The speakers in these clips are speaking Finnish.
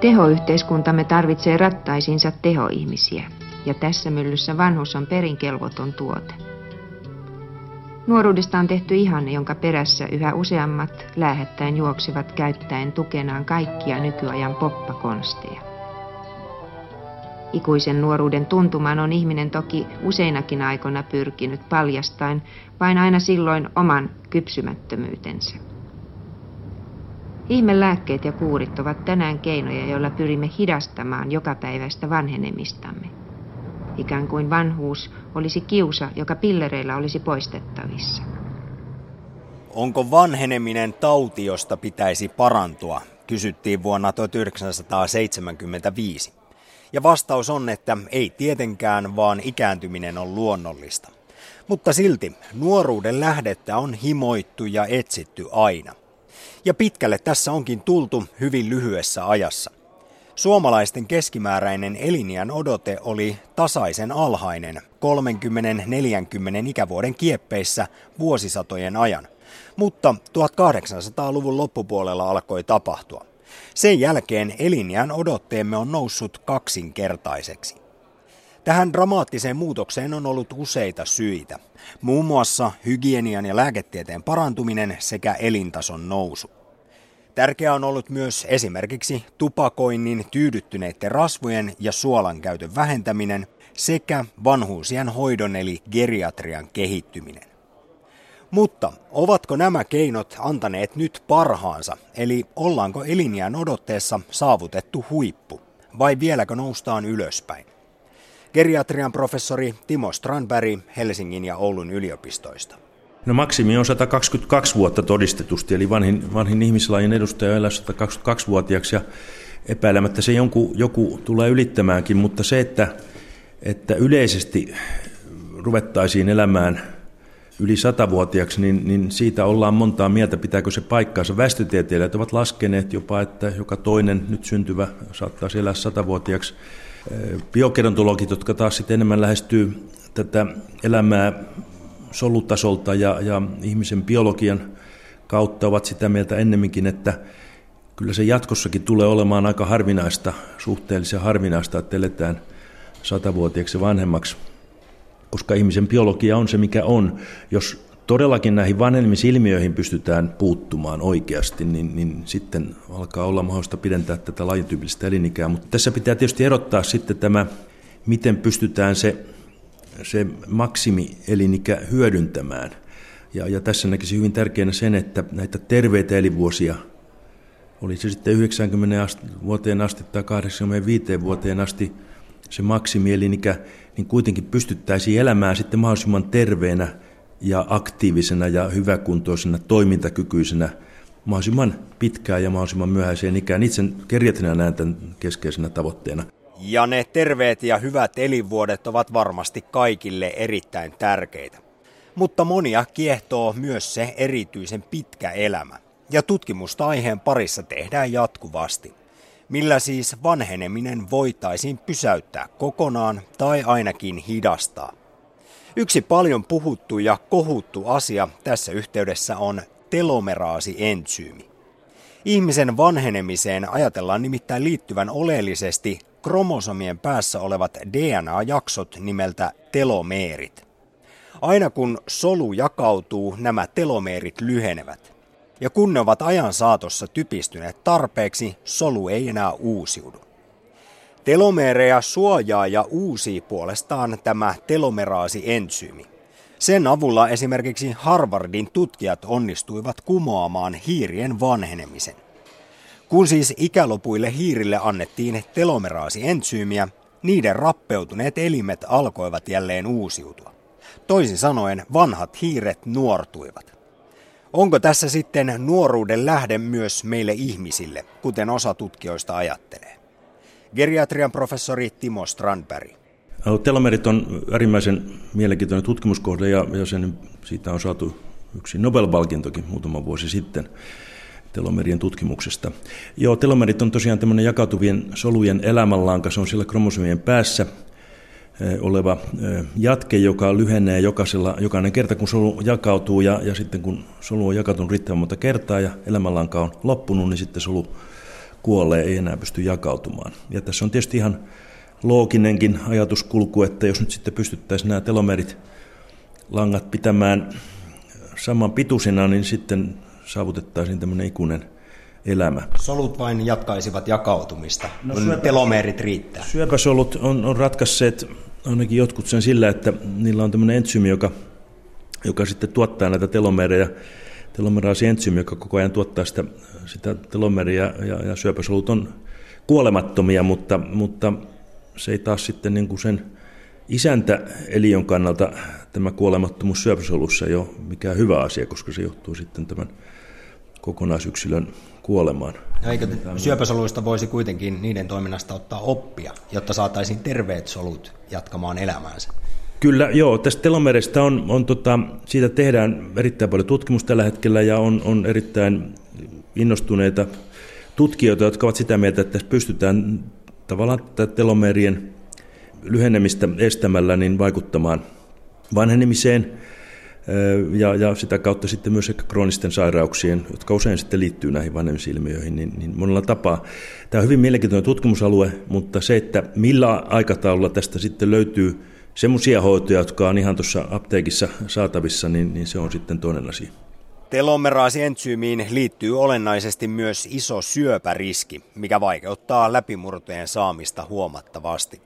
Tehoyhteiskuntamme tarvitsee rattaisinsa tehoihmisiä, ja tässä myllyssä vanhus on perinkelvoton tuote. Nuoruudesta on tehty ihanne, jonka perässä yhä useammat lähettäen juoksivat käyttäen tukenaan kaikkia nykyajan poppakonsteja. Ikuisen nuoruuden tuntumaan on ihminen toki useinakin aikoina pyrkinyt paljastain, vain aina silloin oman kypsymättömyytensä. Ihmelääkkeet ja kuurit ovat tänään keinoja, joilla pyrimme hidastamaan jokapäiväistä vanhenemistamme. Ikään kuin vanhuus olisi kiusa, joka pillereillä olisi poistettavissa. Onko vanheneminen tauti, josta pitäisi parantua? Kysyttiin vuonna 1975. Ja vastaus on, että ei tietenkään, vaan ikääntyminen on luonnollista. Mutta silti nuoruuden lähdettä on himoittu ja etsitty aina. Ja pitkälle tässä onkin tultu hyvin lyhyessä ajassa. Suomalaisten keskimääräinen eliniän odote oli tasaisen alhainen 30-40 ikävuoden kieppeissä vuosisatojen ajan. Mutta 1800-luvun loppupuolella alkoi tapahtua. Sen jälkeen elinjään odotteemme on noussut kaksinkertaiseksi. Tähän dramaattiseen muutokseen on ollut useita syitä, muun muassa hygienian ja lääketieteen parantuminen sekä elintason nousu. Tärkeää on ollut myös esimerkiksi tupakoinnin, tyydyttyneiden rasvojen ja suolan käytön vähentäminen sekä vanhuusien hoidon eli geriatrian kehittyminen. Mutta ovatko nämä keinot antaneet nyt parhaansa, eli ollaanko elinjään odotteessa saavutettu huippu, vai vieläkö noustaan ylöspäin? Geriatrian professori Timo Strandberg Helsingin ja Oulun yliopistoista. No maksimi on 122 vuotta todistetusti, eli vanhin, vanhin ihmislajin edustaja elää 122-vuotiaaksi ja epäilemättä se jonkun, joku tulee ylittämäänkin, mutta se, että, että yleisesti ruvettaisiin elämään yli satavuotiaaksi, niin, niin siitä ollaan montaa mieltä, pitääkö se paikkaansa. Väestötieteilijät ovat laskeneet jopa, että joka toinen nyt syntyvä saattaa elää satavuotiaaksi. Biogerontologit, jotka taas sitten enemmän lähestyy tätä elämää solutasolta ja, ja ihmisen biologian kautta ovat sitä mieltä ennemminkin, että kyllä se jatkossakin tulee olemaan aika harvinaista, suhteellisen harvinaista, että eletään satavuotiaaksi vanhemmaksi, koska ihmisen biologia on se, mikä on. Jos todellakin näihin vanhemmimisilmiöihin pystytään puuttumaan oikeasti, niin, niin sitten alkaa olla mahdollista pidentää tätä lajityypillistä elinikää. Mutta tässä pitää tietysti erottaa sitten tämä, miten pystytään se se maksimielinikä hyödyntämään. Ja, ja tässä näkisin hyvin tärkeänä sen, että näitä terveitä elinvuosia, oli se sitten 90 asti, vuoteen asti tai 85 vuoteen asti se maksimielinikä, niin kuitenkin pystyttäisiin elämään sitten mahdollisimman terveenä ja aktiivisena ja hyväkuntoisena, toimintakykyisenä mahdollisimman pitkään ja mahdollisimman myöhäiseen ikään. Itse kerjätinä näen tämän keskeisenä tavoitteena. Ja ne terveet ja hyvät elinvuodet ovat varmasti kaikille erittäin tärkeitä. Mutta monia kiehtoo myös se erityisen pitkä elämä. Ja tutkimusta aiheen parissa tehdään jatkuvasti. Millä siis vanheneminen voitaisiin pysäyttää kokonaan tai ainakin hidastaa. Yksi paljon puhuttu ja kohuttu asia tässä yhteydessä on telomeraasi-entsyymi. Ihmisen vanhenemiseen ajatellaan nimittäin liittyvän oleellisesti kromosomien päässä olevat DNA-jaksot nimeltä telomeerit. Aina kun solu jakautuu, nämä telomeerit lyhenevät. Ja kun ne ovat ajan saatossa typistyneet tarpeeksi, solu ei enää uusiudu. Telomeereja suojaa ja uusii puolestaan tämä telomeraasi-entsyymi. Sen avulla esimerkiksi Harvardin tutkijat onnistuivat kumoamaan hiirien vanhenemisen. Kun siis ikälopuille hiirille annettiin telomeraasi-entsyymiä, niiden rappeutuneet elimet alkoivat jälleen uusiutua. Toisin sanoen vanhat hiiret nuortuivat. Onko tässä sitten nuoruuden lähde myös meille ihmisille, kuten osa tutkijoista ajattelee? Geriatrian professori Timo Strandberg. Telomerit on äärimmäisen mielenkiintoinen tutkimuskohde ja, ja sen, siitä on saatu yksi Nobel-palkintokin muutama vuosi sitten telomerien tutkimuksesta. Joo, telomerit on tosiaan tämmöinen jakautuvien solujen elämänlanka, se on siellä kromosomien päässä eh, oleva eh, jatke, joka lyhenee jokaisella, jokainen kerta, kun solu jakautuu ja, ja sitten kun solu on jakautunut riittävän monta kertaa ja elämänlanka on loppunut, niin sitten solu kuolee, ei enää pysty jakautumaan. Ja tässä on tietysti ihan looginenkin ajatuskulku, että jos nyt sitten pystyttäisiin nämä telomerit langat pitämään saman pituisina, niin sitten saavutettaisiin tämmöinen ikuinen elämä. Solut vain jatkaisivat jakautumista, no, kun syöpä, telomeerit riittää. Syöpäsolut on, on ratkaisseet ainakin jotkut sen sillä, että niillä on tämmöinen entsyymi, joka, joka sitten tuottaa näitä telomereja. Telomeraasi entsyymi, joka koko ajan tuottaa sitä, sitä telomeria ja, ja syöpäsolut on kuolemattomia, mutta, mutta se ei taas sitten niin kuin sen isäntä eliön kannalta tämä kuolemattomuus syöpäsolussa ei ole mikään hyvä asia, koska se johtuu sitten tämän kokonaisyksilön kuolemaan. Ja eikö syöpäsoluista voisi kuitenkin niiden toiminnasta ottaa oppia, jotta saataisiin terveet solut jatkamaan elämäänsä? Kyllä, joo. Tästä telomerestä on, on tota, siitä tehdään erittäin paljon tutkimusta tällä hetkellä ja on, on erittäin innostuneita tutkijoita, jotka ovat sitä mieltä, että pystytään tavallaan tätä telomerien lyhenemistä estämällä niin vaikuttamaan vanhenemiseen ja, ja sitä kautta sitten myös ehkä kroonisten sairauksien, jotka usein sitten liittyy näihin vanhemmisilmiöihin, niin, niin monella tapaa. Tämä on hyvin mielenkiintoinen tutkimusalue, mutta se, että millä aikataululla tästä sitten löytyy semmoisia hoitoja, jotka on ihan tuossa apteekissa saatavissa, niin, niin se on sitten toinen asia. Telomeraasientsyymiin liittyy olennaisesti myös iso syöpäriski, mikä vaikeuttaa läpimurtojen saamista huomattavasti.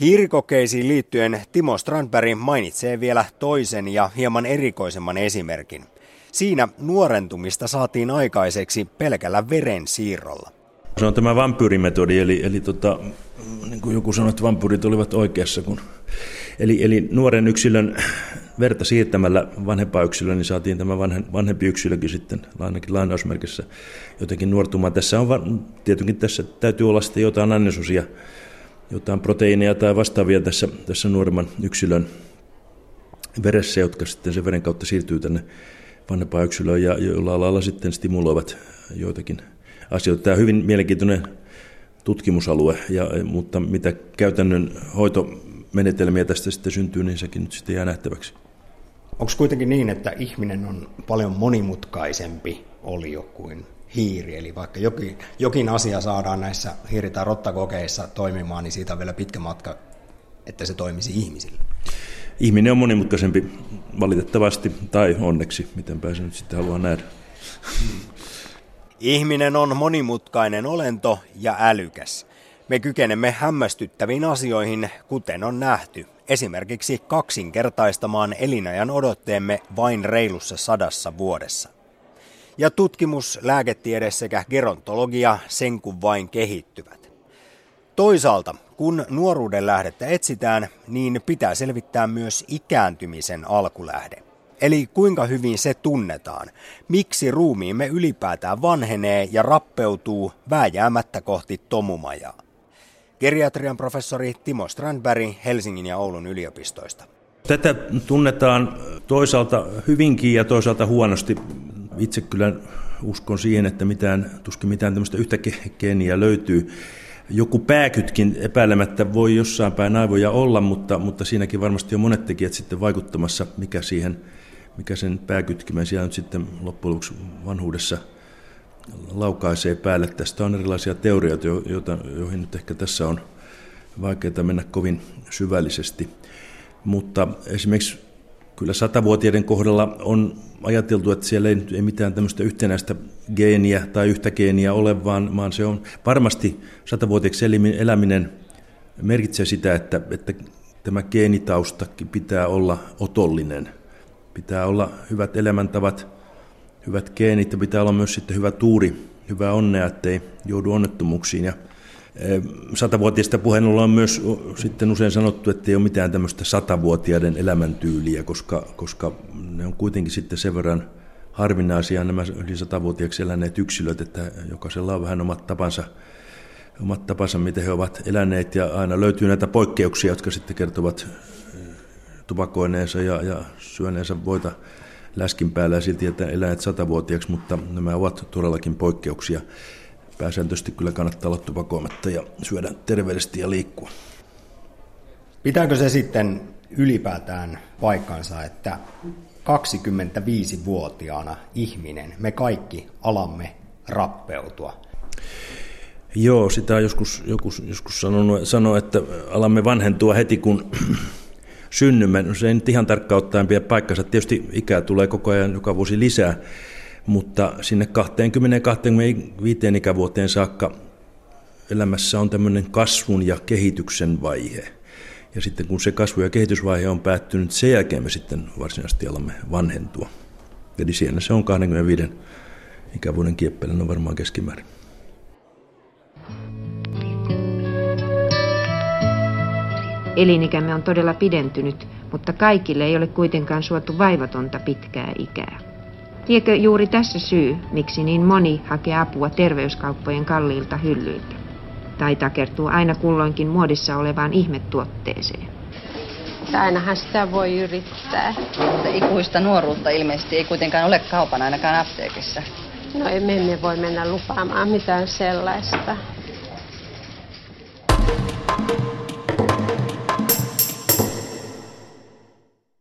Hiirikokeisiin liittyen Timo Strandberg mainitsee vielä toisen ja hieman erikoisemman esimerkin. Siinä nuorentumista saatiin aikaiseksi pelkällä veren siirrolla. Se on tämä vampyyrimetodi, eli, eli tota, niin kuin joku sanoi, että vampyyrit olivat oikeassa. Kun, eli, eli nuoren yksilön verta siirtämällä vanhempaa yksilöä, niin saatiin tämä vanhe, vanhempi yksilökin sitten ainakin lainausmerkissä jotenkin nuortumaan. Tässä on tietenkin tässä täytyy olla sitten jotain annesosia jotain proteiineja tai vastaavia tässä, tässä nuoremman yksilön veressä, jotka sitten sen veren kautta siirtyy tänne vanhempaan yksilöön ja joilla lailla sitten stimuloivat joitakin asioita. Tämä on hyvin mielenkiintoinen tutkimusalue, ja, mutta mitä käytännön hoitomenetelmiä tästä sitten syntyy, niin sekin nyt sitten jää nähtäväksi. Onko kuitenkin niin, että ihminen on paljon monimutkaisempi olio kuin hiiri. Eli vaikka jokin, jokin asia saadaan näissä hiiri- tai rottakokeissa toimimaan, niin siitä on vielä pitkä matka, että se toimisi ihmisille. Ihminen on monimutkaisempi valitettavasti, tai onneksi, miten pääsen nyt sitten haluaa nähdä. Ihminen on monimutkainen olento ja älykäs. Me kykenemme hämmästyttäviin asioihin, kuten on nähty, esimerkiksi kaksinkertaistamaan elinajan odotteemme vain reilussa sadassa vuodessa ja tutkimus, lääketiede sekä gerontologia sen kun vain kehittyvät. Toisaalta, kun nuoruuden lähdettä etsitään, niin pitää selvittää myös ikääntymisen alkulähde. Eli kuinka hyvin se tunnetaan, miksi ruumiimme ylipäätään vanhenee ja rappeutuu vääjäämättä kohti tomumajaa. Geriatrian professori Timo Strandberg Helsingin ja Oulun yliopistoista. Tätä tunnetaan toisaalta hyvinkin ja toisaalta huonosti itse kyllä uskon siihen, että mitään, tuskin mitään tämmöistä yhtä geeniä löytyy. Joku pääkytkin epäilemättä voi jossain päin aivoja olla, mutta, mutta siinäkin varmasti on monet tekijät sitten vaikuttamassa, mikä, siihen, mikä sen pääkytkimen siellä nyt sitten loppujen lopuksi vanhuudessa laukaisee päälle. Tästä on erilaisia teorioita, joita, joihin nyt ehkä tässä on vaikeaa mennä kovin syvällisesti. Mutta esimerkiksi kyllä satavuotiaiden kohdalla on ajateltu, että siellä ei, ei mitään tämmöistä yhtenäistä geeniä tai yhtä geeniä ole, vaan, vaan se on varmasti satavuotiaaksi eläminen merkitsee sitä, että, että tämä geenitausta pitää olla otollinen. Pitää olla hyvät elämäntavat, hyvät geenit ja pitää olla myös sitten hyvä tuuri, hyvä onnea, ettei joudu onnettomuuksiin. Ja Satavuotiaista puheen on myös sitten usein sanottu, että ei ole mitään tämmöistä satavuotiaiden elämäntyyliä, koska, koska ne on kuitenkin sitten sen verran harvinaisia nämä yli satavuotiaaksi eläneet yksilöt, että jokaisella on vähän omat tapansa, omat tapansa, miten he ovat eläneet, ja aina löytyy näitä poikkeuksia, jotka sitten kertovat tupakoineensa ja, ja syöneensä voita läskin päällä ja silti, että eläneet satavuotiaaksi, mutta nämä ovat todellakin poikkeuksia pääsääntöisesti kyllä kannattaa olla tupakoimatta ja syödä terveellisesti ja liikkua. Pitääkö se sitten ylipäätään paikkansa, että 25-vuotiaana ihminen, me kaikki alamme rappeutua? Joo, sitä on joskus, joskus, joskus sanonut, sanoo, että alamme vanhentua heti kun synnymme. No se ei nyt ihan tarkkaan ottaen pidä paikkansa. Tietysti ikää tulee koko ajan joka vuosi lisää, mutta sinne 20-25 ikävuoteen saakka elämässä on tämmöinen kasvun ja kehityksen vaihe. Ja sitten kun se kasvu- ja kehitysvaihe on päättynyt, sen jälkeen me sitten varsinaisesti alamme vanhentua. Eli siellä se on 25 ikävuoden kieppeillä on varmaan keskimäärin. Elinikämme on todella pidentynyt, mutta kaikille ei ole kuitenkaan suotu vaivatonta pitkää ikää. Liekö juuri tässä syy, miksi niin moni hakee apua terveyskauppojen kalliilta hyllyiltä? Tai takertuu aina kulloinkin muodissa olevaan ihmetuotteeseen? Ainahan sitä voi yrittää. Mutta ikuista nuoruutta ilmeisesti ei kuitenkaan ole kaupan ainakaan apteekissa. No emme me voi mennä lupaamaan mitään sellaista.